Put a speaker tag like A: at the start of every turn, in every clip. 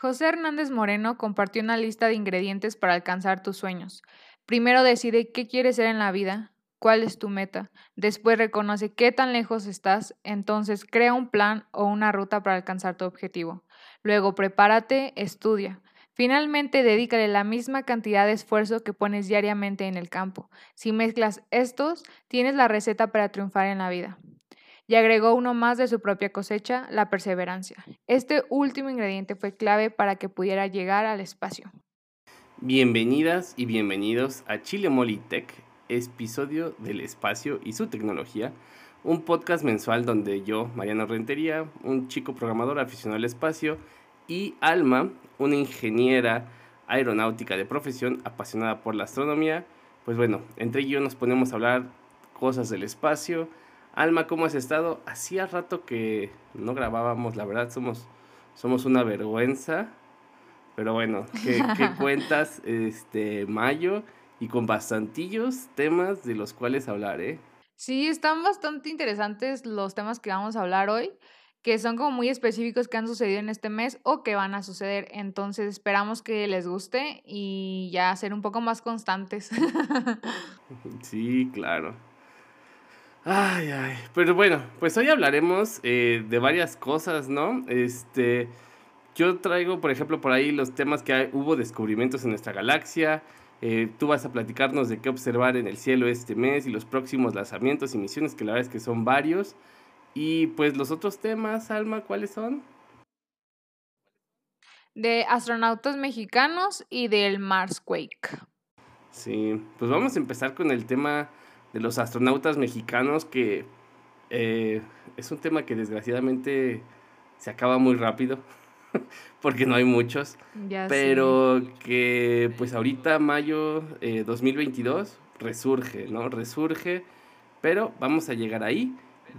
A: José Hernández Moreno compartió una lista de ingredientes para alcanzar tus sueños. Primero decide qué quieres ser en la vida, cuál es tu meta. Después reconoce qué tan lejos estás, entonces crea un plan o una ruta para alcanzar tu objetivo. Luego prepárate, estudia. Finalmente, dedícale la misma cantidad de esfuerzo que pones diariamente en el campo. Si mezclas estos, tienes la receta para triunfar en la vida y agregó uno más de su propia cosecha, la perseverancia. Este último ingrediente fue clave para que pudiera llegar al espacio.
B: Bienvenidas y bienvenidos a Chile Molitech, episodio del espacio y su tecnología, un podcast mensual donde yo, Mariano Rentería, un chico programador aficionado al espacio, y Alma, una ingeniera aeronáutica de profesión apasionada por la astronomía, pues bueno, entre ellos nos ponemos a hablar cosas del espacio, Alma, ¿cómo has estado? Hacía rato que no grabábamos, la verdad somos, somos una vergüenza. Pero bueno, ¿qué, cuentas este mayo? Y con bastantillos temas de los cuales hablar, ¿eh?
A: Sí, están bastante interesantes los temas que vamos a hablar hoy, que son como muy específicos que han sucedido en este mes o que van a suceder. Entonces esperamos que les guste y ya ser un poco más constantes.
B: sí, claro. Ay, ay. Pero bueno, pues hoy hablaremos eh, de varias cosas, ¿no? Este. Yo traigo, por ejemplo, por ahí los temas que hubo descubrimientos en nuestra galaxia. Eh, tú vas a platicarnos de qué observar en el cielo este mes y los próximos lanzamientos y misiones, que la verdad es que son varios. Y pues los otros temas, Alma, ¿cuáles son?
A: De astronautas mexicanos y del Mars Quake.
B: Sí, pues vamos a empezar con el tema de los astronautas mexicanos, que eh, es un tema que desgraciadamente se acaba muy rápido, porque no hay muchos, pero que pues ahorita mayo 2022 eh, resurge, ¿no? Resurge, pero vamos a llegar ahí,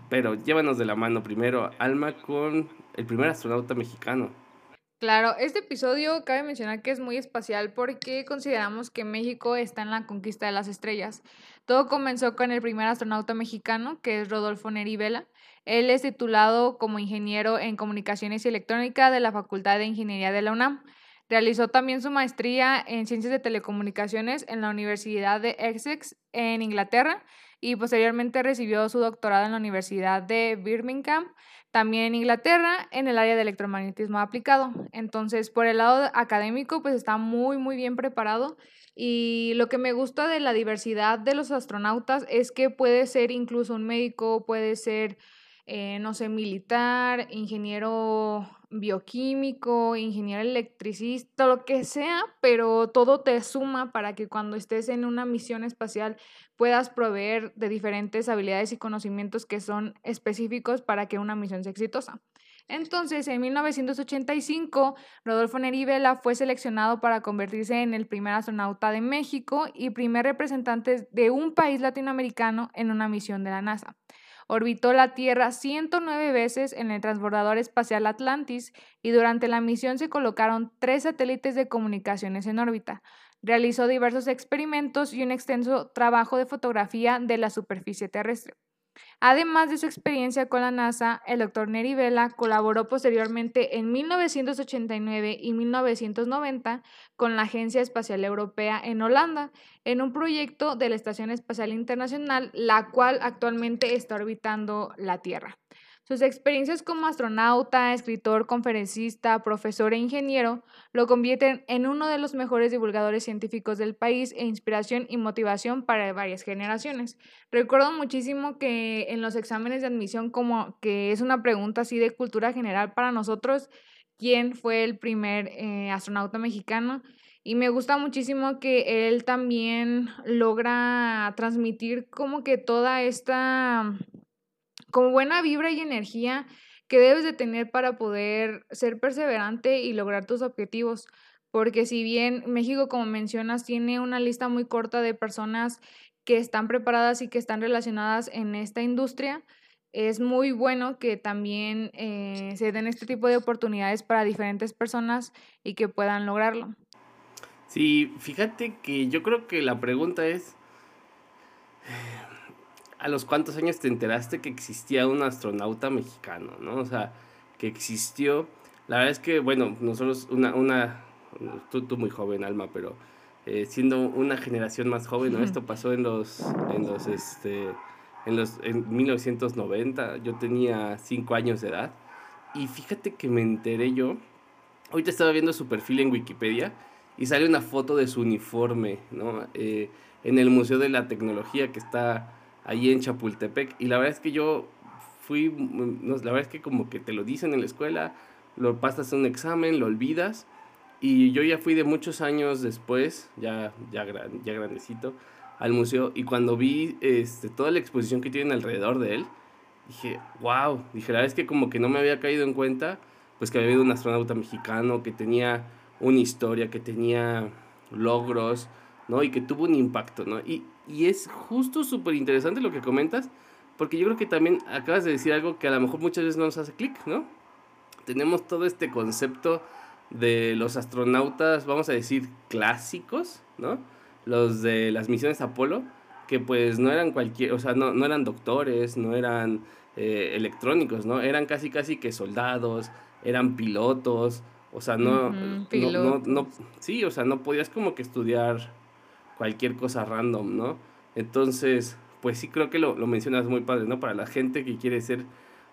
B: pero llévanos de la mano primero, Alma, con el primer astronauta mexicano.
A: Claro, este episodio cabe mencionar que es muy espacial porque consideramos que México está en la conquista de las estrellas. Todo comenzó con el primer astronauta mexicano, que es Rodolfo Neri Vela. Él es titulado como ingeniero en comunicaciones y electrónica de la Facultad de Ingeniería de la UNAM. Realizó también su maestría en ciencias de telecomunicaciones en la Universidad de Essex en Inglaterra y posteriormente recibió su doctorado en la Universidad de Birmingham también en Inglaterra en el área de electromagnetismo aplicado. Entonces, por el lado académico, pues está muy, muy bien preparado. Y lo que me gusta de la diversidad de los astronautas es que puede ser incluso un médico, puede ser, eh, no sé, militar, ingeniero bioquímico, ingeniero electricista, lo que sea, pero todo te suma para que cuando estés en una misión espacial puedas proveer de diferentes habilidades y conocimientos que son específicos para que una misión sea exitosa. Entonces, en 1985, Rodolfo Neri Vela fue seleccionado para convertirse en el primer astronauta de México y primer representante de un país latinoamericano en una misión de la NASA. Orbitó la Tierra 109 veces en el transbordador espacial Atlantis y durante la misión se colocaron tres satélites de comunicaciones en órbita. Realizó diversos experimentos y un extenso trabajo de fotografía de la superficie terrestre. Además de su experiencia con la NASA, el doctor Neri Vela colaboró posteriormente en 1989 y 1990 con la Agencia Espacial Europea en Holanda, en un proyecto de la Estación Espacial Internacional, la cual actualmente está orbitando la Tierra. Sus experiencias como astronauta, escritor, conferencista, profesor e ingeniero lo convierten en uno de los mejores divulgadores científicos del país e inspiración y motivación para varias generaciones. Recuerdo muchísimo que en los exámenes de admisión como que es una pregunta así de cultura general para nosotros, ¿quién fue el primer eh, astronauta mexicano? Y me gusta muchísimo que él también logra transmitir como que toda esta como buena vibra y energía que debes de tener para poder ser perseverante y lograr tus objetivos. Porque si bien México, como mencionas, tiene una lista muy corta de personas que están preparadas y que están relacionadas en esta industria, es muy bueno que también eh, se den este tipo de oportunidades para diferentes personas y que puedan lograrlo.
B: Sí, fíjate que yo creo que la pregunta es, a los cuántos años te enteraste que existía un astronauta mexicano, ¿no? O sea, que existió. La verdad es que, bueno, nosotros, una, una tú, tú muy joven, Alma, pero eh, siendo una generación más joven, ¿no? Esto pasó en los, en los, este, en los, en 1990, yo tenía 5 años de edad, y fíjate que me enteré yo, ahorita estaba viendo su perfil en Wikipedia, y sale una foto de su uniforme, ¿no? Eh, en el Museo de la Tecnología que está ahí en Chapultepec, y la verdad es que yo fui, la verdad es que como que te lo dicen en la escuela, lo pasas un examen, lo olvidas, y yo ya fui de muchos años después, ya, ya, gran, ya grandecito, al museo y cuando vi este, toda la exposición que tienen alrededor de él, dije, wow, dije, la verdad es que como que no me había caído en cuenta, pues que había habido un astronauta mexicano que tenía una historia, que tenía logros, ¿no? Y que tuvo un impacto, ¿no? Y, y es justo súper interesante lo que comentas, porque yo creo que también acabas de decir algo que a lo mejor muchas veces no nos hace clic, ¿no? Tenemos todo este concepto de los astronautas, vamos a decir, clásicos, ¿no? Los de las misiones Apolo, que pues no eran cualquier, o sea, no, no eran doctores, no eran eh, electrónicos, ¿no? Eran casi casi que soldados, eran pilotos, o sea, no, no, no, sí, o sea, no podías como que estudiar cualquier cosa random, ¿no? Entonces, pues sí creo que lo, lo mencionas muy padre, ¿no? Para la gente que quiere ser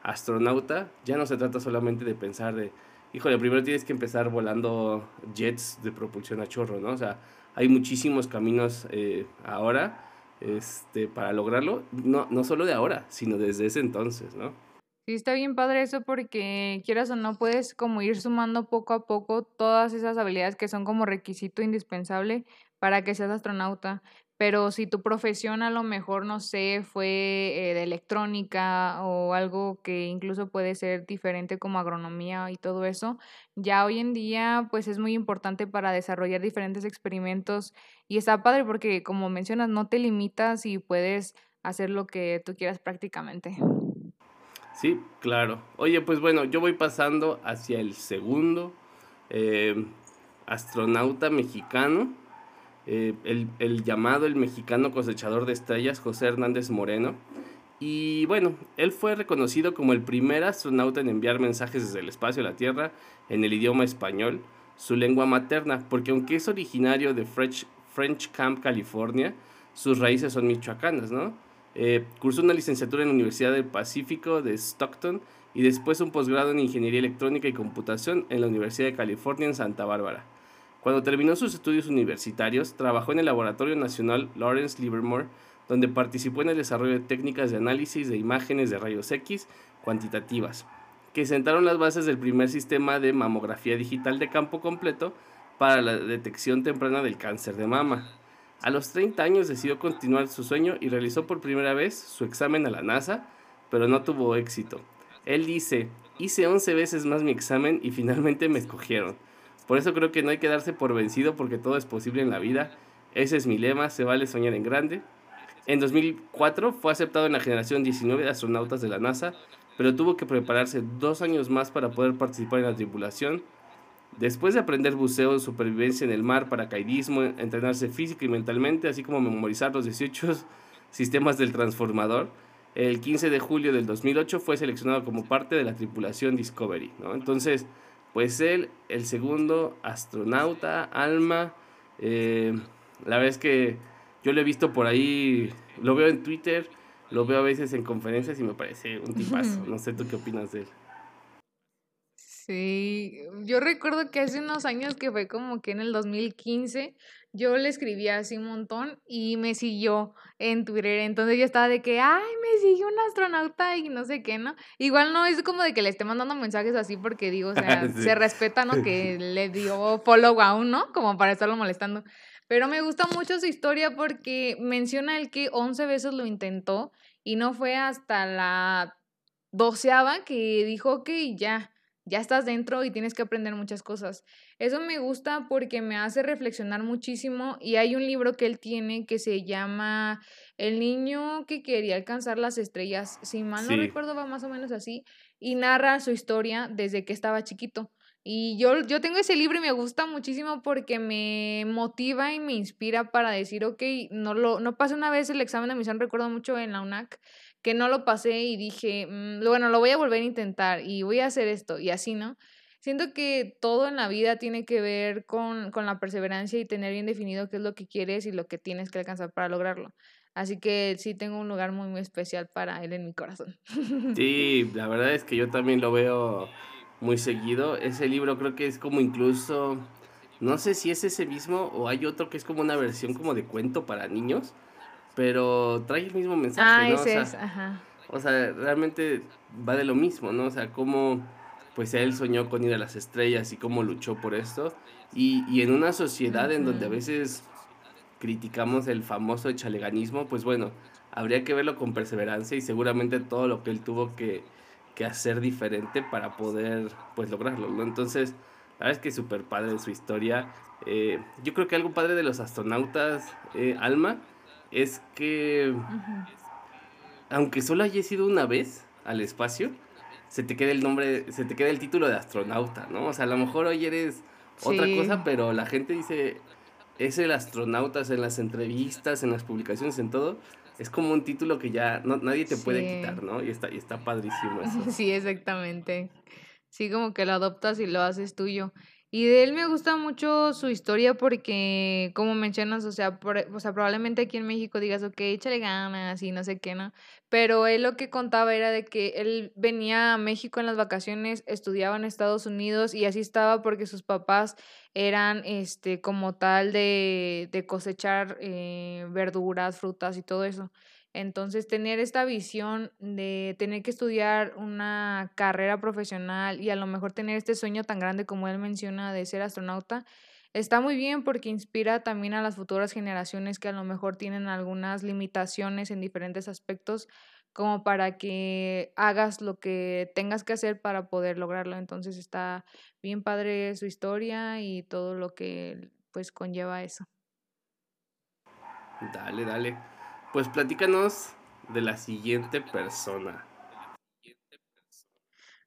B: astronauta, ya no se trata solamente de pensar de, híjole, primero tienes que empezar volando jets de propulsión a chorro, ¿no? O sea, hay muchísimos caminos eh, ahora este, para lograrlo, no, no solo de ahora, sino desde ese entonces, ¿no?
A: Sí, está bien padre eso porque quieras o no puedes como ir sumando poco a poco todas esas habilidades que son como requisito indispensable para que seas astronauta. Pero si tu profesión a lo mejor, no sé, fue eh, de electrónica o algo que incluso puede ser diferente como agronomía y todo eso, ya hoy en día pues es muy importante para desarrollar diferentes experimentos y está padre porque como mencionas no te limitas y puedes hacer lo que tú quieras prácticamente.
B: Sí, claro. Oye, pues bueno, yo voy pasando hacia el segundo eh, astronauta mexicano eh, el, llamado el mexicano cosechador de estrellas José Hernández Moreno. Y bueno, él fue reconocido como el primer astronauta en enviar mensajes desde el espacio a la Tierra en el idioma español, su lengua materna, porque aunque es originario de French, French Camp, California, sus raíces son michoacanas, ¿no? Eh, cursó una licenciatura en la Universidad del Pacífico de Stockton y después un posgrado en Ingeniería Electrónica y Computación en la Universidad de California en Santa Bárbara. Cuando terminó sus estudios universitarios, trabajó en el Laboratorio Nacional Lawrence Livermore, donde participó en el desarrollo de técnicas de análisis de imágenes de rayos X cuantitativas, que sentaron las bases del primer sistema de mamografía digital de campo completo para la detección temprana del cáncer de mama. A los 30 años decidió continuar su sueño y realizó por primera vez su examen a la NASA, pero no tuvo éxito. Él dice, hice 11 veces más mi examen y finalmente me escogieron. Por eso creo que no hay que darse por vencido porque todo es posible en la vida. Ese es mi lema, se vale soñar en grande. En 2004 fue aceptado en la generación 19 de astronautas de la NASA, pero tuvo que prepararse dos años más para poder participar en la tripulación. Después de aprender buceo, supervivencia en el mar, paracaidismo, entrenarse físico y mentalmente, así como memorizar los 18 sistemas del transformador, el 15 de julio del 2008 fue seleccionado como parte de la tripulación Discovery. Entonces, pues él, el segundo astronauta, Alma, eh, la verdad es que yo lo he visto por ahí, lo veo en Twitter, lo veo a veces en conferencias y me parece un tipazo. No sé tú qué opinas de él.
A: Sí, yo recuerdo que hace unos años que fue como que en el 2015 yo le escribía así un montón y me siguió en Twitter. Entonces yo estaba de que, ay, me sigue un astronauta y no sé qué, ¿no? Igual no es como de que le esté mandando mensajes así porque digo, o sea, se respeta, ¿no? Que le dio follow a uno, como para estarlo molestando. Pero me gusta mucho su historia porque menciona el que 11 veces lo intentó y no fue hasta la doceava que dijo que ya ya estás dentro y tienes que aprender muchas cosas. Eso me gusta porque me hace reflexionar muchísimo y hay un libro que él tiene que se llama El niño que quería alcanzar las estrellas, si mal no recuerdo va más o menos así, y narra su historia desde que estaba chiquito. Y yo, yo tengo ese libro y me gusta muchísimo porque me motiva y me inspira para decir, ok, no, lo, no pasé una vez el examen de admisión, recuerdo mucho en la UNAC, que no lo pasé y dije, mm, bueno, lo voy a volver a intentar y voy a hacer esto y así, ¿no? Siento que todo en la vida tiene que ver con, con la perseverancia y tener bien definido qué es lo que quieres y lo que tienes que alcanzar para lograrlo. Así que sí tengo un lugar muy, muy especial para él en mi corazón.
B: Sí, la verdad es que yo también lo veo muy seguido. Ese libro creo que es como incluso, no sé si es ese mismo o hay otro que es como una versión como de cuento para niños, pero trae el mismo mensaje,
A: Ah,
B: ¿no? O
A: ese
B: sea,
A: es, ajá.
B: o sea, realmente va de lo mismo, ¿no? O sea, cómo pues él soñó con ir a las estrellas y cómo luchó por esto. Y, y en una sociedad en donde a veces criticamos el famoso chaleganismo, pues bueno, habría que verlo con perseverancia y seguramente todo lo que él tuvo que, que hacer diferente para poder pues lograrlo, ¿no? Entonces, la verdad es que súper padre su historia. Eh, yo creo que algo padre de los astronautas, eh, Alma, es que aunque solo hayas ido una vez al espacio, se te queda el nombre, se te queda el título de astronauta, ¿no? O sea, a lo mejor hoy eres otra cosa, pero la gente dice, es el astronauta, o sea, en las entrevistas, en las publicaciones, en todo, es como un título que ya no, nadie te puede quitar, ¿no? Y está, y está padrísimo eso.
A: Sí, exactamente. Sí, como que lo adoptas y lo haces tuyo. Y de él me gusta mucho su historia porque, como mencionas, o sea, por- o sea, probablemente aquí en México digas, ok, échale ganas y no sé qué, ¿no? Pero él lo que contaba era de que él venía a México en las vacaciones, estudiaba en Estados Unidos y así estaba porque sus papás eran, este, como tal de, de cosechar eh, verduras, frutas y todo eso. Entonces, tener esta visión de tener que estudiar una carrera profesional y a lo mejor tener este sueño tan grande como él menciona de ser astronauta, está muy bien porque inspira también a las futuras generaciones que a lo mejor tienen algunas limitaciones en diferentes aspectos, como para que hagas lo que tengas que hacer para poder lograrlo. Entonces, está bien padre su historia y todo lo que pues conlleva eso.
B: Dale, dale. Pues platícanos de la siguiente persona.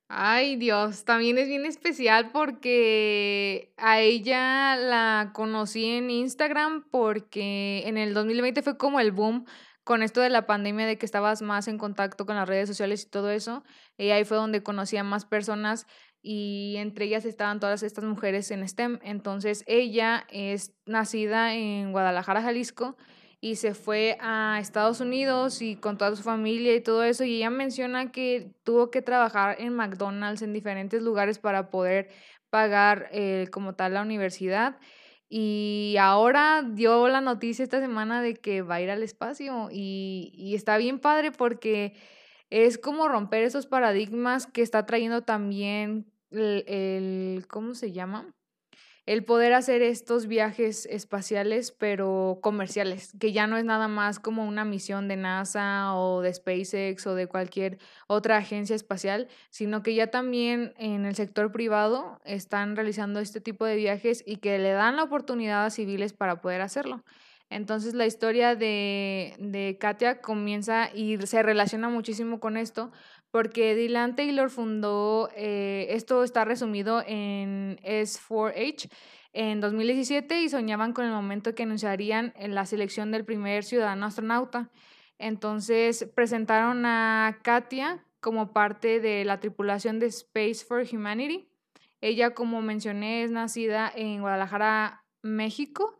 A: Ay, Dios, también es bien especial porque a ella la conocí en Instagram porque en el 2020 fue como el boom con esto de la pandemia de que estabas más en contacto con las redes sociales y todo eso. Y ahí fue donde conocí a más personas y entre ellas estaban todas estas mujeres en STEM. Entonces ella es nacida en Guadalajara, Jalisco y se fue a Estados Unidos y con toda su familia y todo eso. Y ella menciona que tuvo que trabajar en McDonald's en diferentes lugares para poder pagar eh, como tal la universidad. Y ahora dio la noticia esta semana de que va a ir al espacio y, y está bien padre porque es como romper esos paradigmas que está trayendo también el, el ¿cómo se llama? El poder hacer estos viajes espaciales, pero comerciales, que ya no es nada más como una misión de NASA o de SpaceX o de cualquier otra agencia espacial, sino que ya también en el sector privado están realizando este tipo de viajes y que le dan la oportunidad a civiles para poder hacerlo. Entonces la historia de, de Katia comienza y se relaciona muchísimo con esto, porque Dylan Taylor fundó, eh, esto está resumido en S4H en 2017 y soñaban con el momento que anunciarían en la selección del primer ciudadano astronauta. Entonces presentaron a Katia como parte de la tripulación de Space for Humanity. Ella, como mencioné, es nacida en Guadalajara, México.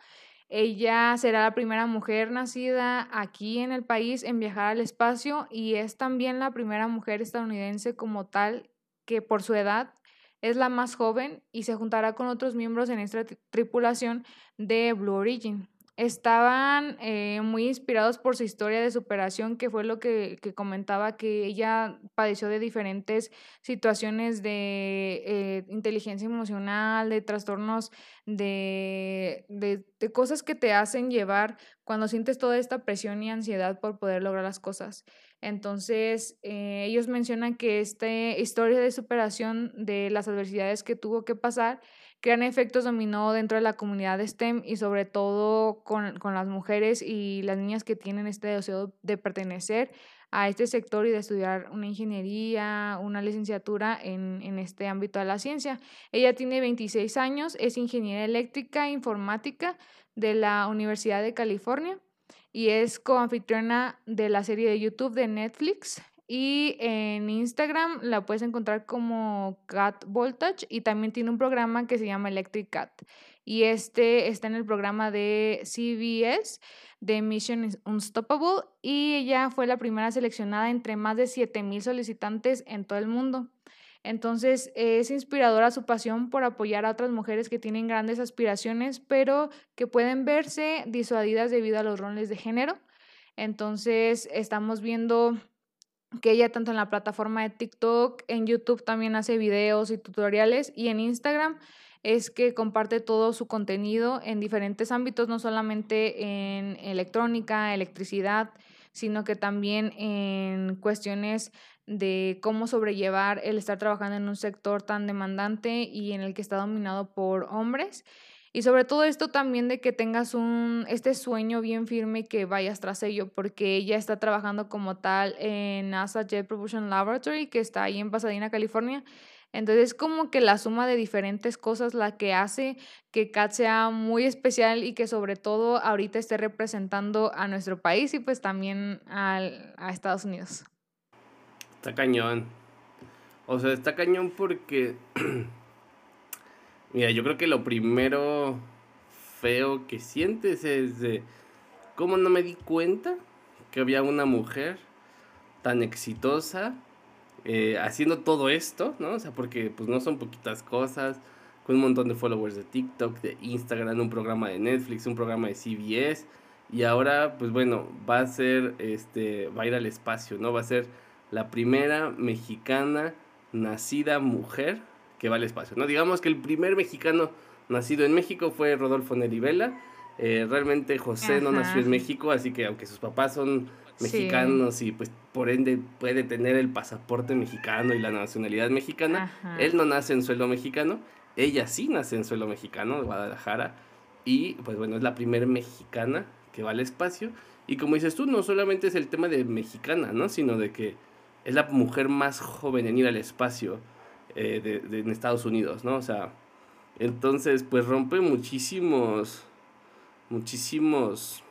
A: Ella será la primera mujer nacida aquí en el país en viajar al espacio y es también la primera mujer estadounidense como tal que por su edad es la más joven y se juntará con otros miembros en esta tri- tripulación de Blue Origin. Estaban eh, muy inspirados por su historia de superación, que fue lo que, que comentaba, que ella padeció de diferentes situaciones de eh, inteligencia emocional, de trastornos, de, de, de cosas que te hacen llevar cuando sientes toda esta presión y ansiedad por poder lograr las cosas. Entonces, eh, ellos mencionan que esta historia de superación de las adversidades que tuvo que pasar crean efectos dominó dentro de la comunidad de STEM y sobre todo con, con las mujeres y las niñas que tienen este deseo de pertenecer a este sector y de estudiar una ingeniería, una licenciatura en, en este ámbito de la ciencia. Ella tiene 26 años, es ingeniera eléctrica e informática de la Universidad de California y es coanfitriona de la serie de YouTube de Netflix y en Instagram la puedes encontrar como Cat Voltage y también tiene un programa que se llama Electric Cat. Y este está en el programa de CBS de Mission Unstoppable y ella fue la primera seleccionada entre más de 7000 solicitantes en todo el mundo. Entonces es inspiradora su pasión por apoyar a otras mujeres que tienen grandes aspiraciones, pero que pueden verse disuadidas debido a los roles de género. Entonces estamos viendo que ella tanto en la plataforma de TikTok, en YouTube también hace videos y tutoriales y en Instagram es que comparte todo su contenido en diferentes ámbitos, no solamente en electrónica, electricidad, sino que también en cuestiones de cómo sobrellevar el estar trabajando en un sector tan demandante y en el que está dominado por hombres. Y sobre todo esto también de que tengas un, este sueño bien firme que vayas tras ello, porque ella está trabajando como tal en NASA Jet Propulsion Laboratory, que está ahí en Pasadena, California. Entonces es como que la suma de diferentes cosas la que hace que CAT sea muy especial y que sobre todo ahorita esté representando a nuestro país y pues también al, a Estados Unidos.
B: Está cañón. O sea, está cañón porque Mira, yo creo que lo primero feo que sientes es de cómo no me di cuenta que había una mujer tan exitosa eh, haciendo todo esto, ¿no? O sea, porque pues no son poquitas cosas, con un montón de followers de TikTok, de Instagram, un programa de Netflix, un programa de CBS, y ahora, pues bueno, va a ser, este, va a ir al espacio, ¿no? Va a ser la primera mexicana nacida mujer que va al espacio. ¿no? Digamos que el primer mexicano nacido en México fue Rodolfo Nerivela. Eh, realmente José no nació en México, así que aunque sus papás son mexicanos y pues por ende puede tener el pasaporte mexicano y la nacionalidad mexicana, él no nace en suelo mexicano, ella sí nace en suelo mexicano, de Guadalajara, y pues bueno, es la primera mexicana que va al espacio. Y como dices tú, no solamente es el tema de mexicana, ¿no? Sino de que es la mujer más joven en ir al espacio eh, de, de, en Estados Unidos, ¿no? O sea, entonces, pues rompe muchísimos, muchísimos,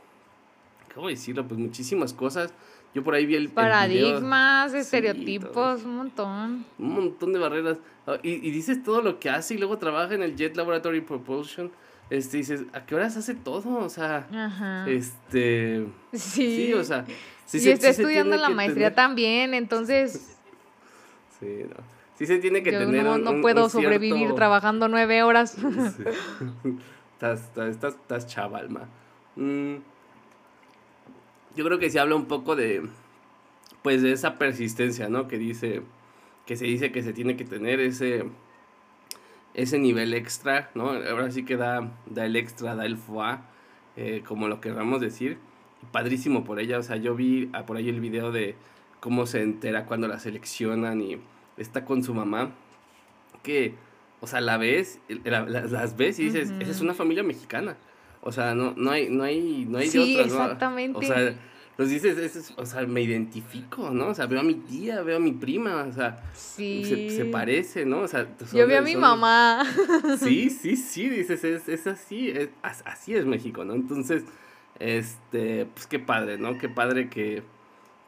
B: ¿cómo decirlo? Pues muchísimas cosas. Yo por ahí vi el...
A: Paradigmas, estereotipos, un montón.
B: Un montón de barreras. Ah, y, y, dices todo lo que hace y luego trabaja en el Jet Laboratory Propulsion. Este, dices, ¿a qué horas hace todo? O sea, este...
A: Sí.
B: sí. o sea...
A: Sí, y está estudiando la maestría también, entonces...
B: Sí, no sí se tiene que tener
A: no, no puedo sobrevivir trabajando nueve horas.
B: estás, estás, estás, chaval, ma. Mm. Yo creo que se habla un poco de, pues, de esa persistencia, ¿no? Que dice, que se dice que se tiene que tener ese, ese nivel extra, ¿no? Ahora sí que da, da el extra, da el foie, eh, como lo querramos decir. Padrísimo por ella, o sea, yo vi ah, por ahí el video de cómo se entera cuando la seleccionan y está con su mamá, que, o sea, la ves, las ves y dices, esa es una familia mexicana. O sea, no, no hay, no hay, no hay
A: sí,
B: de
A: exactamente.
B: O sea, los dices, o sea, me identifico, ¿no? O sea, veo a mi tía, veo a mi prima, o sea, se, se, parece, ¿no? O sea,
A: yo veo a mi mamá.
B: Sí, sí, sí, dices, es, es así, es, así es México, ¿no? Entonces, este, pues qué padre, ¿no? Qué padre que,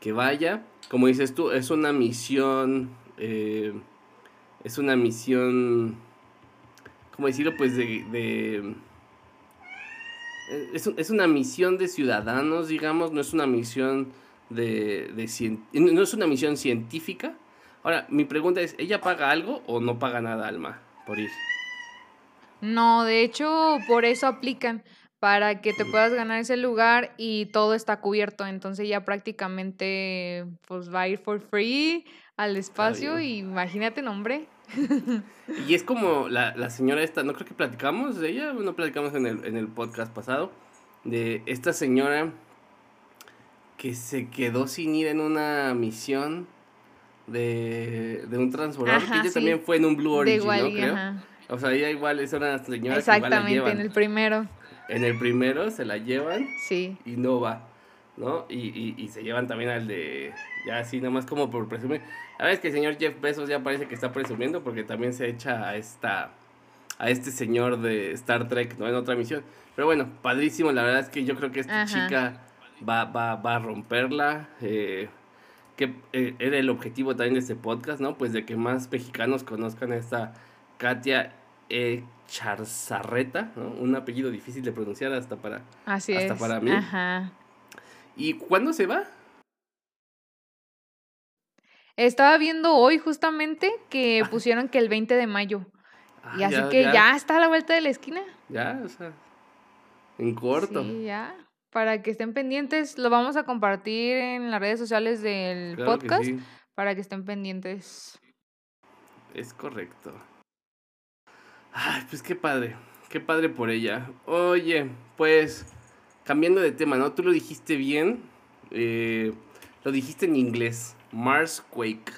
B: que vaya. Como dices tú, es una misión eh, es una misión, ¿cómo decirlo? Pues de... de eh, es, es, una misión de ciudadanos, digamos, no es una misión de, de no es una misión científica. Ahora, mi pregunta es, ¿ella paga algo o no paga nada, Alma, por ir?
A: No, de hecho, por eso aplican, para que te puedas ganar ese lugar y todo está cubierto. Entonces ya prácticamente pues va a ir for free al espacio y imagínate nombre.
B: y es como la, la, señora esta, no creo que platicamos de ella, no platicamos en el, en el podcast pasado, de esta señora que se quedó sin ir en una misión de, de un transbordador, que ella también fue en un Blue Origin, ¿no? Creo. O sea, ella igual es una señora
A: Exactamente, que en el primero.
B: En el primero se la llevan
A: sí.
B: y no va. ¿No? Y, y, y, se llevan también al de, ya así, nada más como por presumir. A ver, es que el señor Jeff Bezos ya parece que está presumiendo porque también se echa a esta, a este señor de Star Trek, ¿no? En otra misión. Pero bueno, padrísimo, la verdad es que yo creo que esta chica va, va, va a romperla. Eh, que eh, era el objetivo también de este podcast, ¿no? Pues de que más mexicanos conozcan a esta Katia Charzarreta, ¿no? Un apellido difícil de pronunciar hasta para,
A: Así
B: hasta
A: es.
B: para mí.
A: Ajá.
B: ¿Y cuándo se va?
A: Estaba viendo hoy justamente que pusieron que el 20 de mayo. y
B: Ah,
A: así que ya. está a la vuelta de la esquina.
B: Ya, o sea, en corto.
A: Sí, ya. Para que estén pendientes, lo vamos a compartir en las redes sociales del
B: Claro que
A: podcast
B: sí,
A: para que estén pendientes.
B: es correcto. Ay, pues qué padre, qué padre por ella. Oye, pues cambiando de tema, ¿no? Tú lo dijiste bien, eh, lo dijiste en inglés, Marsquake.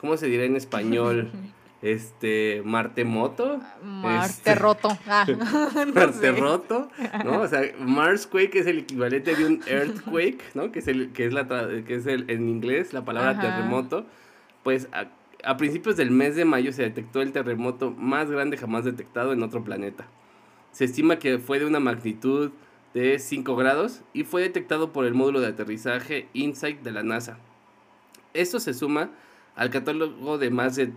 B: ¿Cómo se dirá en español? Este, Martemoto.
A: Marte
B: Este-
A: roto. Ah, no
B: Marte roto, ¿no? O sea, Marsquake es el equivalente de un earthquake, ¿no? Que es el que es la que es el en inglés la palabra
A: Ajá.
B: terremoto. Pues a, a principios del mes de mayo se detectó el terremoto más grande jamás detectado en otro planeta. Se estima que fue de una magnitud de 5 grados y fue detectado por el módulo de aterrizaje InSight de la NASA. Esto se suma al catálogo de más de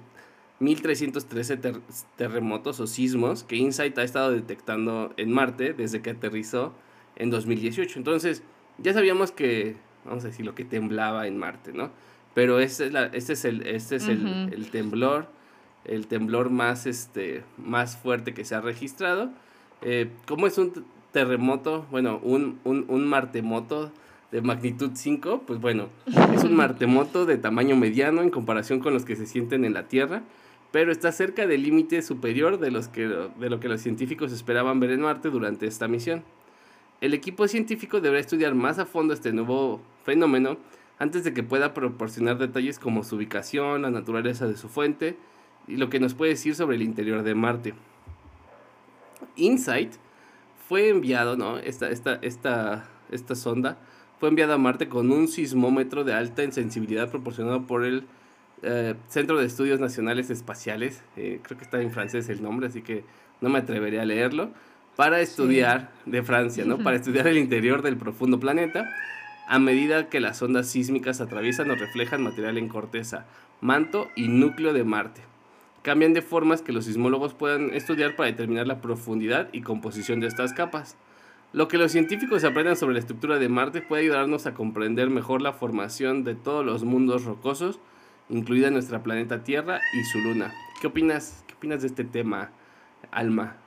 B: 1313 ter- terremotos o sismos que InSight ha estado detectando en Marte desde que aterrizó en 2018. Entonces, ya sabíamos que, vamos a decir, lo que temblaba en Marte, ¿no? Pero este es, la- este es, el, este es el, temblor, el temblor más, este, más fuerte que se ha registrado. Eh, ¿Cómo es un terremoto? Bueno, un, un, un martemoto de magnitud 5, pues bueno, es un martemoto de tamaño mediano en comparación con los que se sienten en la Tierra, pero está cerca del límite superior de, los que, de lo que los científicos esperaban ver en Marte durante esta misión. El equipo científico deberá estudiar más a fondo este nuevo fenómeno antes de que pueda proporcionar detalles como su ubicación, la naturaleza de su fuente y lo que nos puede decir sobre el interior de Marte. InSight fue enviado, ¿no? Esta, esta, esta, esta sonda fue enviada a Marte con un sismómetro de alta sensibilidad proporcionado por el eh, Centro de Estudios Nacionales Espaciales. eh, creo que está en francés el nombre, así que no me atreveré a leerlo. Para estudiar, de Francia, ¿no? Para estudiar el interior del profundo planeta a medida que las ondas sísmicas atraviesan o reflejan material en corteza, manto y núcleo de Marte. Cambian de formas que los sismólogos puedan estudiar para determinar la profundidad y composición de estas capas. Lo que los científicos aprendan sobre la estructura de Marte puede ayudarnos a comprender mejor la formación de todos los mundos rocosos, incluida nuestra planeta Tierra y su luna. ¿Qué opinas? ¿Qué opinas de este tema, Alma?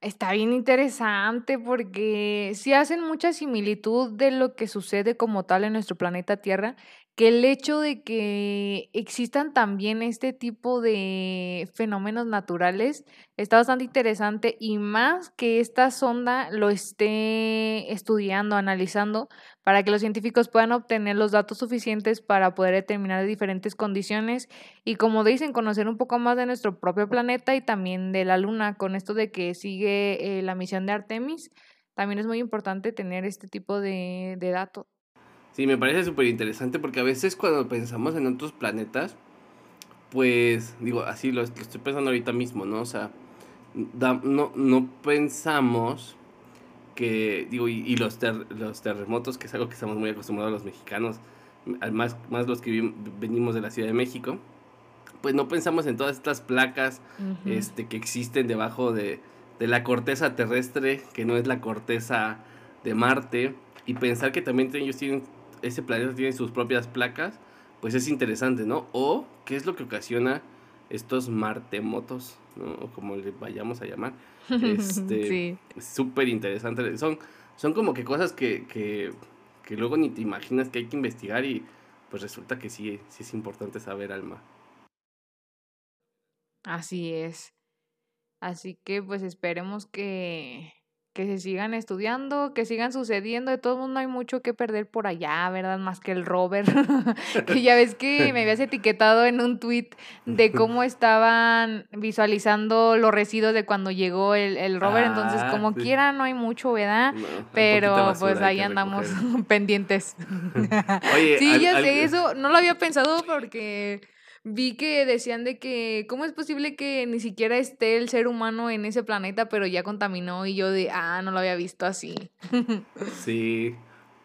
A: Está bien interesante porque sí hacen mucha similitud de lo que sucede como tal en nuestro planeta Tierra, que el hecho de que existan también este tipo de fenómenos naturales está bastante interesante y más que esta sonda lo esté estudiando, analizando, para que los científicos puedan obtener los datos suficientes para poder determinar diferentes condiciones y como dicen, conocer un poco más de nuestro propio planeta y también de la Luna, con esto de que sigue eh, la misión de Artemis, también es muy importante tener este tipo de, de datos.
B: Sí, me parece súper interesante porque a veces cuando pensamos en otros planetas, pues digo, así lo, lo estoy pensando ahorita mismo, ¿no? O sea, da- no, no pensamos que, digo, y, y los, ter- los terremotos, que es algo que estamos muy acostumbrados los mexicanos, más, más los que vi- venimos de la Ciudad de México, pues no pensamos en todas estas placas este, que existen debajo de, de la corteza terrestre, que no es la corteza de Marte, y pensar que también ellos tienen, ese planeta tiene sus propias placas, pues es interesante, ¿no? O qué es lo que ocasiona estos martemotos, ¿no? O como le vayamos a llamar. Este,
A: sí.
B: es súper interesante. Son, son como que cosas que, que, que luego ni te imaginas que hay que investigar y pues resulta que sí, sí es importante saber, Alma.
A: Así es. Así que pues esperemos que, que se sigan estudiando, que sigan sucediendo. De todo mundo hay mucho que perder por allá, ¿verdad? Más que el rover. que ya ves que me habías etiquetado en un tweet de cómo estaban visualizando los residuos de cuando llegó el, el rover. Entonces,
B: Ah,
A: como
B: sí.
A: quiera, no hay mucho, ¿verdad?
B: No, hay poquita
A: Pero pues ahí andamos pendientes.
B: Oye,
A: Sí,
B: al-
A: ya
B: al-
A: sé, eso no lo había pensado porque vi que decían de que, ¿cómo es posible que ni siquiera esté el ser humano en ese planeta, pero ya contaminó? Y yo de, ah, no lo había visto así.
B: Sí.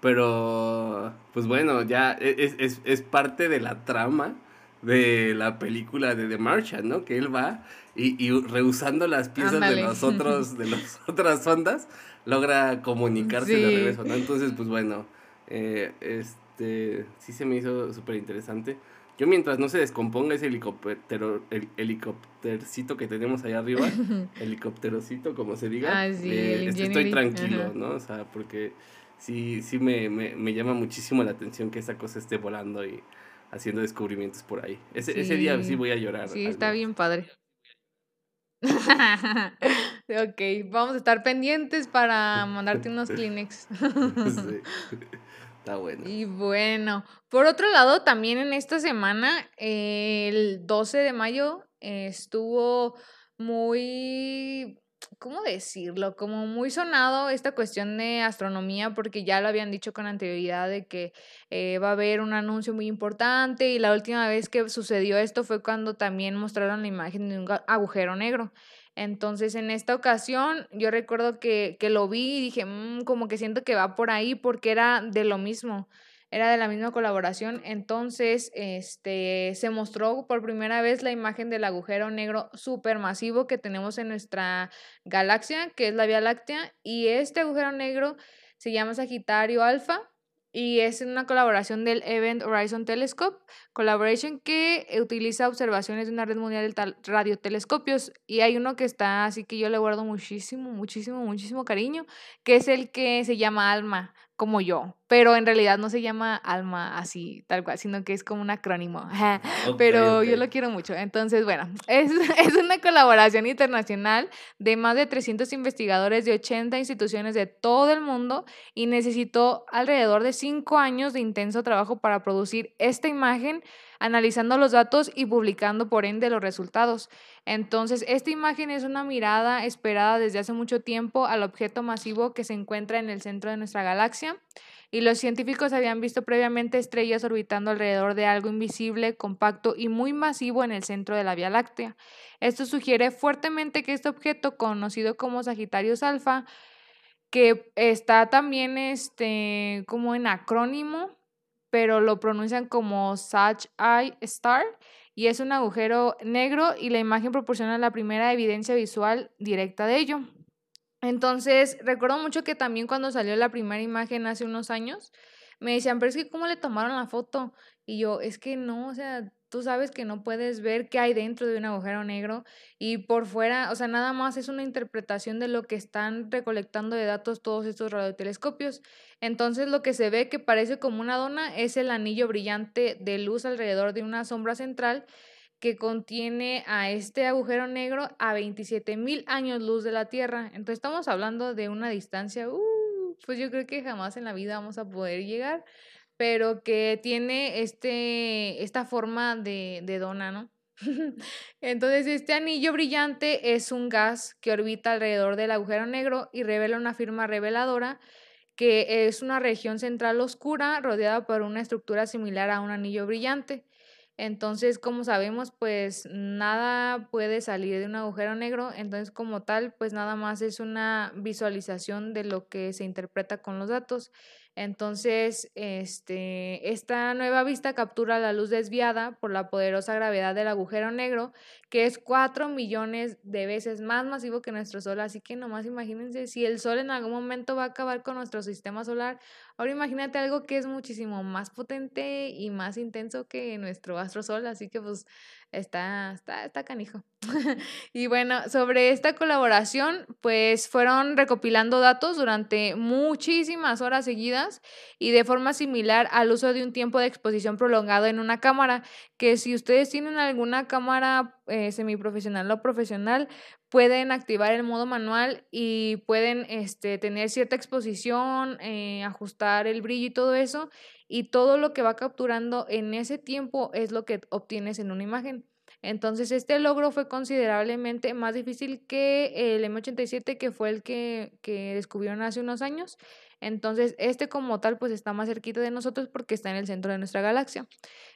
B: Pero, pues bueno, ya e, es, es, es parte de la trama de la película de The Martian, ¿no? Que él va y, y rehusando las piezas de los otros, de las otras ondas, logra comunicarse de regreso, ¿no? Entonces, pues bueno, eh, este, sí se me hizo súper interesante. Yo mientras no se descomponga ese helicóptero, el helicóptercito que tenemos allá arriba, helicópterocito, como se diga, ah, eh, este, estoy tranquilo, ¿no? O sea, porque sí, sí me, me, me, llama muchísimo la atención que esa cosa esté volando y haciendo descubrimientos por ahí. Ese, ese día sí voy a llorar.
A: Sí, está bien padre. ok, vamos a estar pendientes para mandarte unos Kleenex. sí.
B: Está bueno.
A: Y bueno, por otro lado, también en esta semana, el 12 de mayo, estuvo muy ¿cómo decirlo? Como muy sonado esta cuestión de astronomía porque ya lo habían dicho con anterioridad de que eh, va a haber un anuncio muy importante y la última vez que sucedió esto fue cuando también mostraron la imagen de un agujero negro. Entonces, en esta ocasión, yo recuerdo que, que lo vi y dije, mm, como que siento que va por ahí porque era de lo mismo era de la misma colaboración. Entonces, este, se mostró por primera vez la imagen del agujero negro supermasivo que tenemos en nuestra galaxia, que es la Vía Láctea, y este agujero negro se llama Sagitario Alfa y es una colaboración del Event Horizon Telescope Collaboration que utiliza observaciones de una red mundial de radiotelescopios y hay uno que está así que yo le guardo muchísimo, muchísimo, muchísimo cariño, que es el que se llama ALMA, como yo, pero en realidad no se llama Alma así, tal cual, sino que es como un acrónimo. pero yo lo quiero mucho. Entonces, bueno, es, es, una colaboración internacional de más de 300 investigadores de 80 instituciones de todo el mundo y necesitó alrededor de 5 años de intenso trabajo para producir esta imagen analizando los datos y publicando por ende los resultados. Entonces, esta imagen es una mirada esperada desde hace mucho tiempo al objeto masivo que se encuentra en el centro de nuestra galaxia y los científicos habían visto previamente estrellas orbitando alrededor de algo invisible, compacto y muy masivo en el centro de la Vía Láctea. Esto sugiere fuertemente que este objeto, conocido como Sagitarius Alpha, que está también este, como en acrónimo, pero lo pronuncian como Sag Eye Star y es un agujero negro y la imagen proporciona la primera evidencia visual directa de ello. Entonces, recuerdo mucho que también cuando salió la primera imagen hace unos años, me decían, pero es que ¿cómo le tomaron la foto? Y yo, es que no, o sea, tú sabes que no puedes ver qué hay dentro de un agujero negro y por fuera, o sea, nada más es una interpretación de lo que están recolectando de datos todos estos radiotelescopios. Entonces lo que se ve que parece como una dona es el anillo brillante de luz alrededor de una sombra central que contiene a este agujero negro a 27 mil años luz de la Tierra. Entonces estamos hablando de una distancia, uh, pues yo creo que jamás en la vida vamos a poder llegar pero que tiene este, esta forma de, de dona, ¿no? Entonces, este anillo brillante es un gas que orbita alrededor del agujero negro y revela una firma reveladora que es una región central oscura rodeada por una estructura similar a un anillo brillante. Entonces, como sabemos, pues nada puede salir de un agujero negro, entonces como tal, pues nada más es una visualización de lo que se interpreta con los datos. Entonces, este, esta nueva vista captura la luz desviada por la poderosa gravedad del agujero negro, que es 4 millones de veces más masivo que nuestro Sol. Así que nomás imagínense, si el Sol en algún momento va a acabar con nuestro sistema solar, ahora imagínate algo que es muchísimo más potente y más intenso que nuestro astro Sol. Así que pues está, está, está canijo. y bueno, sobre esta colaboración, pues fueron recopilando datos durante muchísimas horas seguidas y de forma similar al uso de un tiempo de exposición prolongado en una cámara, que si ustedes tienen alguna cámara eh, semiprofesional o profesional, pueden activar el modo manual y pueden este, tener cierta exposición, eh, ajustar el brillo y todo eso, y todo lo que va capturando en ese tiempo es lo que obtienes en una imagen. Entonces, este logro fue considerablemente más difícil que el M87, que fue el que, que descubrieron hace unos años. Entonces, este como tal, pues está más cerquita de nosotros porque está en el centro de nuestra galaxia.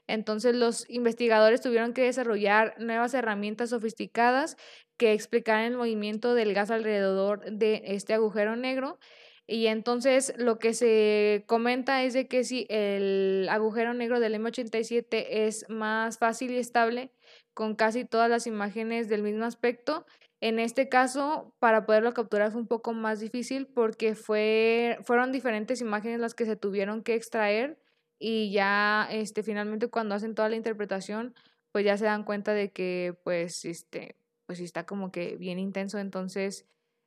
A: Entonces, los investigadores tuvieron que desarrollar nuevas herramientas sofisticadas que explicaran el movimiento del gas alrededor de este agujero negro Y entonces lo que se comenta es de que si el agujero negro del M87 es más fácil y estable con casi todas las imágenes del mismo aspecto, en este caso, para poderlo capturar fue un poco más difícil porque fue, fueron diferentes imágenes las que se tuvieron que extraer y ya este, finalmente cuando hacen toda la interpretación, pues ya se dan cuenta de que pues, este, pues está como que bien intenso, entonces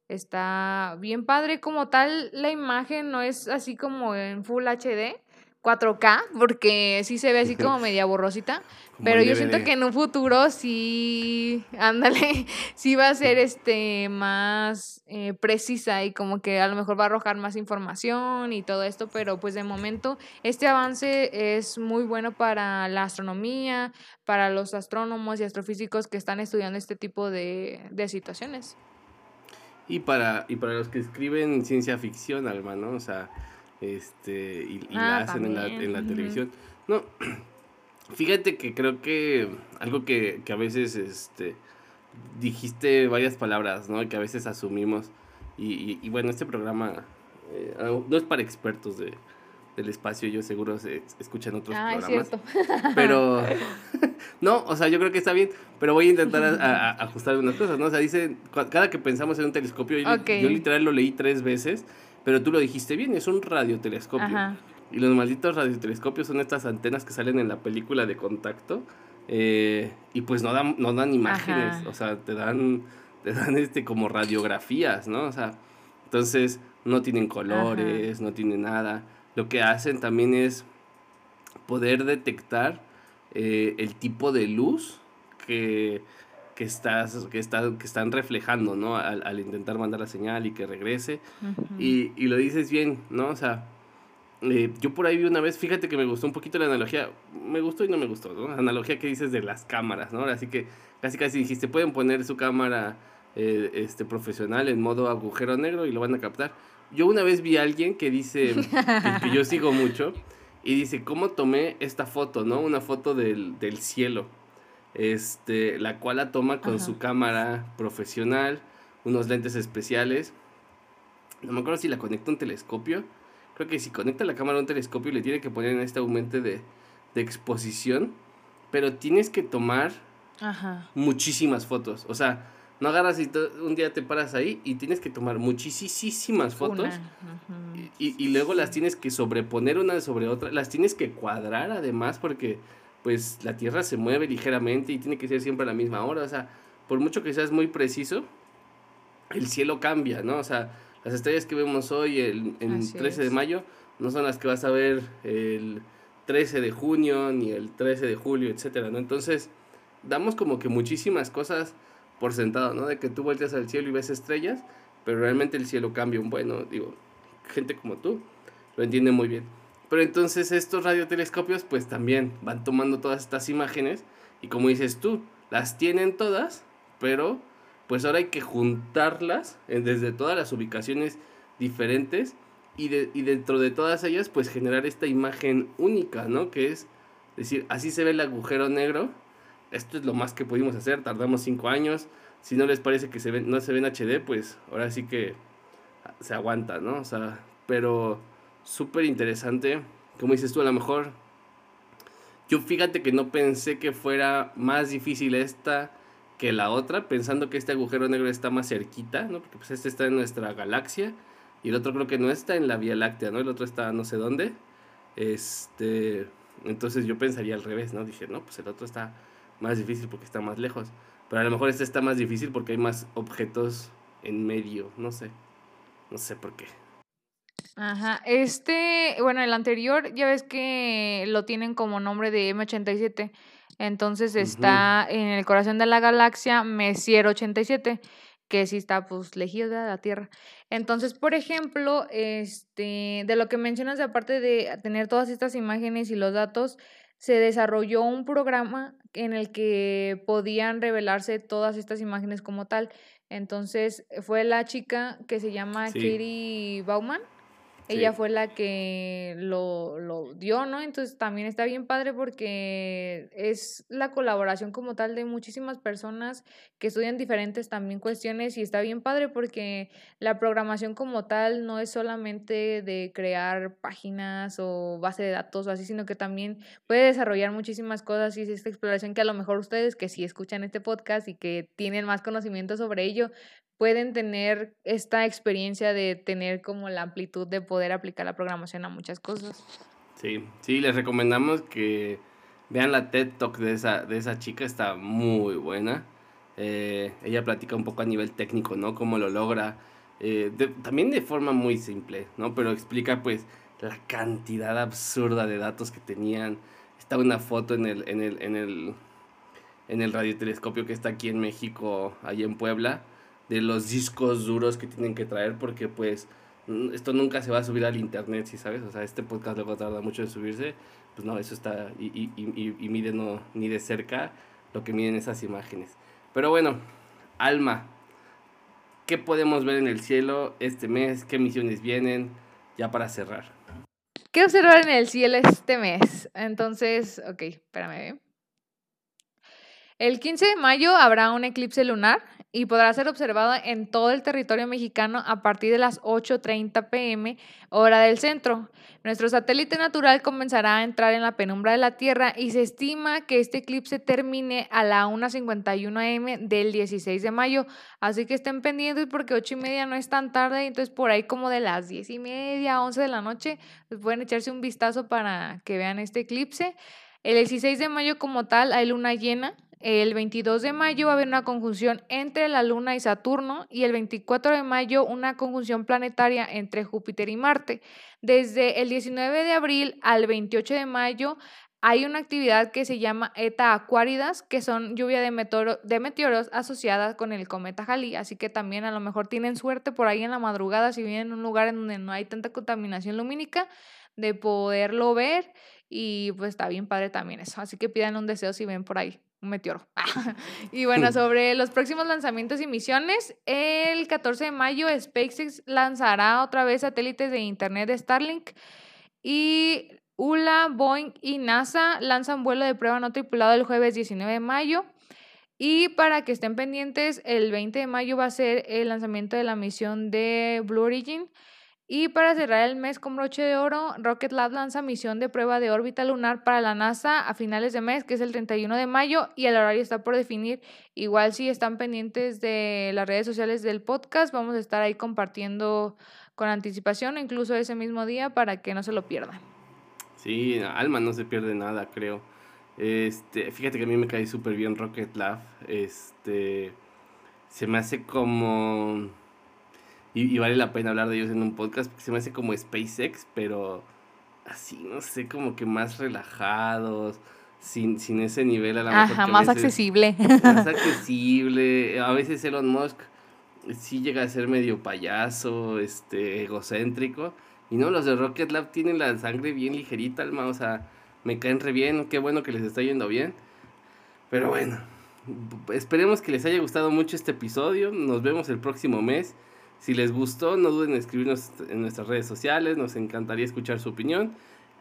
A: Está bien padre como tal la imagen, no es así como en Full HD, 4K, porque sí se ve así como media borrosita, pero yo siento que en un futuro sí, ándale, sí va a ser este más eh, precisa y como que a lo mejor va a arrojar más información y todo esto, pero pues de momento este avance es muy bueno para la astronomía, para los astrónomos y astrofísicos que están estudiando este tipo de, de situaciones.
B: Y para, y para los que escriben ciencia ficción, Alma, ¿no? O sea, este, y, la ah, hacen en la, en la televisión. No, fíjate que creo que algo que, que, a veces, este, dijiste varias palabras, ¿no? Que a veces asumimos. Y, y, bueno, este programa eh, no es para expertos de, del espacio, yo seguro se escuchan otros ah, programas. Cierto. Pero, no, o sea, yo creo que está bien, pero voy a intentar ajustar unas cosas, ¿no? O sea, dice, cada que pensamos en un telescopio, yo, literal lo leí tres veces, pero tú lo dijiste bien, es un radiotelescopio. Y los malditos radiotelescopios son estas antenas que salen en la película de contacto. Eh, y pues no dan, no dan imágenes, o sea, te dan, te dan este como radiografías, ¿no? O sea, entonces no tienen colores, no tienen nada lo que hacen también es poder detectar eh, el tipo de luz que, estás, que, está, que están reflejando, ¿no? Al, intentar mandar la señal y que regrese. y, lo dices bien, ¿no? O sea, eh, yo por ahí vi una vez, fíjate que me gustó un poquito la analogía, me gustó y no me gustó, ¿no? La analogía que dices de las cámaras, ¿no? Así que casi casi dijiste, pueden poner su cámara eh, este, profesional en modo agujero negro y lo van a captar yo una vez vi a alguien que dice, que, yo sigo mucho, y dice, ¿cómo tomé esta foto, no? Una foto del, del cielo, este, la cual la toma con su cámara profesional, unos lentes especiales. No me acuerdo si la conecta a un telescopio. Creo que si conecta la cámara a un telescopio le tiene que poner en este aumento de, de exposición. Pero tienes que tomar muchísimas fotos. O sea, no agarras y un día te paras ahí y tienes que tomar muchísimas fotos y, y, luego las tienes que sobreponer una sobre otra, las tienes que cuadrar además porque pues la Tierra se mueve ligeramente y tiene que ser siempre a la misma hora, o sea, por mucho que seas muy preciso, el cielo cambia, ¿no? O sea, las estrellas que vemos hoy el, el 13 de mayo no son las que vas a ver el 13 de junio ni el 13 de julio, etcétera, ¿no? Entonces, damos como que muchísimas cosas por sentado, ¿no? De que tú vueltas al cielo y ves estrellas, pero realmente el cielo cambia un bueno, digo, gente como tú lo entiende muy bien. Pero entonces estos radiotelescopios pues también van tomando todas estas imágenes y como dices tú, las tienen todas, pero pues ahora hay que juntarlas desde todas las ubicaciones diferentes y, de, y dentro de todas ellas pues generar esta imagen única, ¿no? Que es decir, así se ve el agujero negro esto es lo más que pudimos hacer, tardamos cinco años. Si no les parece que se ven, no se ven HD, pues ahora sí que se aguanta, ¿no? O sea, pero súper interesante. Como dices tú, a lo mejor yo fíjate que no pensé que fuera más difícil esta que la otra, pensando que este agujero negro está más cerquita, ¿no? Porque pues este está en nuestra galaxia y el otro creo que no está en la Vía Láctea, ¿no? El otro está no sé dónde. Este, entonces yo pensaría al revés, ¿no? Dije, no, pues el otro está más difícil porque está más lejos. Pero a lo mejor este está más difícil porque hay más objetos en medio, no sé. No sé por qué.
A: Ajá, este, bueno, el anterior ya ves que lo tienen como nombre de M87. Entonces está en el corazón de la galaxia Messier 87, que sí está pues lejido de la Tierra. Entonces, por ejemplo, este, de lo que mencionas, aparte de tener todas estas imágenes y los datos, se desarrolló un programa en el que podían revelarse todas estas imágenes como tal. Entonces fue la chica que se llama Katie Bauman. Ella fue la que lo, lo, dio, ¿no? Entonces también está bien padre porque es la colaboración como tal de muchísimas personas que estudian diferentes también cuestiones y está bien padre porque la programación como tal no es solamente de crear páginas o base de datos o así, sino que también puede desarrollar muchísimas cosas y es esta exploración que a lo mejor ustedes que sí escuchan este podcast y que tienen más conocimiento sobre ello, pueden tener esta experiencia de tener como la amplitud de poder aplicar la programación a muchas cosas.
B: Sí, sí, les recomendamos que vean la TED Talk de esa, de esa chica, está muy buena. Eh, ella platica un poco a nivel técnico, ¿no? Cómo lo logra. Eh, también de forma muy simple, ¿no? Pero explica pues la cantidad absurda de datos que tenían. Está una foto en el, en el, en el, en el radiotelescopio que está aquí en México, ahí en Puebla de los discos duros que tienen que traer porque pues esto nunca se va a subir al internet, si sabes, o sea, este podcast luego tarda mucho en subirse, pues no, eso está y, y, y, y no, ni de cerca lo que miden esas imágenes. Pero bueno, Alma, ¿qué podemos ver en el cielo este mes? ¿Qué misiones vienen? Ya para cerrar.
A: ¿Qué observar en el cielo este mes? Entonces, ok, espérame. El 15 de mayo habrá un eclipse lunar y podrá ser observado en todo el territorio mexicano a partir de las 8.30 pm hora del centro. Nuestro satélite natural comenzará a entrar en la penumbra de la Tierra y se estima que este eclipse termine a la 1.51 am del 16 de mayo. Así que estén pendientes porque 8 y media no es tan tarde, entonces por ahí como de las 10 y media, 11 de la noche, pues pueden echarse un vistazo para que vean este eclipse. El 16 de mayo como tal hay luna llena, el 22 de mayo va a haber una conjunción entre la Luna y Saturno y el 24 de mayo una conjunción planetaria entre Júpiter y Marte. Desde el 19 de abril al 28 de mayo hay una actividad que se llama Eta Aquáridas, que son lluvia de, de meteoros asociadas con el cometa Halley, así que también a lo mejor tienen suerte por ahí en la madrugada si viven en un lugar en donde no hay tanta contaminación lumínica de poderlo ver. Y pues está bien padre también eso, así que pidan un deseo si ven por ahí un meteoro. y bueno, sobre los próximos lanzamientos y misiones, el 14 de mayo SpaceX lanzará otra vez satélites de Internet de Starlink y ULA, Boeing y NASA lanzan vuelo de prueba no tripulado el jueves 19 de mayo. Y para que estén pendientes, el 20 de mayo va a ser el lanzamiento de la misión de Blue Origin. Y para cerrar el mes con broche de oro, Rocket Lab lanza misión de prueba de órbita lunar para la NASA a finales de mes, que es el 31 de mayo, y el horario está por definir. Igual si están pendientes de las redes sociales del podcast, vamos a estar ahí compartiendo con anticipación, incluso ese mismo día, para que no se lo pierdan.
B: Sí, Alma no se pierde nada, creo. Este, fíjate que a mí me cae súper bien Rocket Lab. Este, se me hace como y, vale la pena hablar de ellos en un podcast porque se me hace como SpaceX, pero así, no sé, como que más relajados, sin, sin ese nivel a la
A: Ajá, más accesible.
B: Más accesible. A veces Elon Musk sí llega a ser medio payaso, este, egocéntrico. Y no, los de Rocket Lab tienen la sangre bien ligerita, alma, o sea, me caen re bien, qué bueno que les está yendo bien. Pero bueno, esperemos que les haya gustado mucho este episodio. Nos vemos el próximo mes. Si les gustó, no duden en escribirnos en nuestras redes sociales, nos encantaría escuchar su opinión.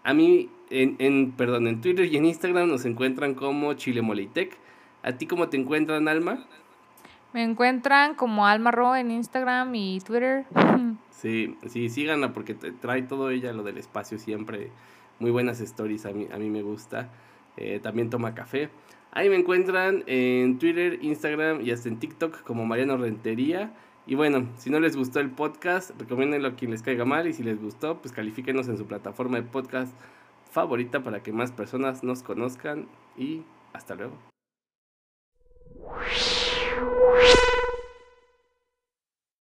B: A mí, en, en, perdón, en Twitter y en Instagram nos encuentran como Chile Molitec. ¿A ti cómo te encuentran, Alma?
A: Me encuentran como Alma Ro en Instagram y Twitter.
B: Sí, sí, síganla porque trae todo ella lo del espacio siempre. Muy buenas stories, a mí, a mí me gusta. Eh, también toma café. Ahí me encuentran en Twitter, Instagram y hasta en TikTok como Mariano Rentería. Y bueno, si no les gustó el podcast, recomiéndenlo a quien les caiga mal y si les gustó, pues califíquenos en su plataforma de podcast favorita para que más personas nos conozcan y hasta luego.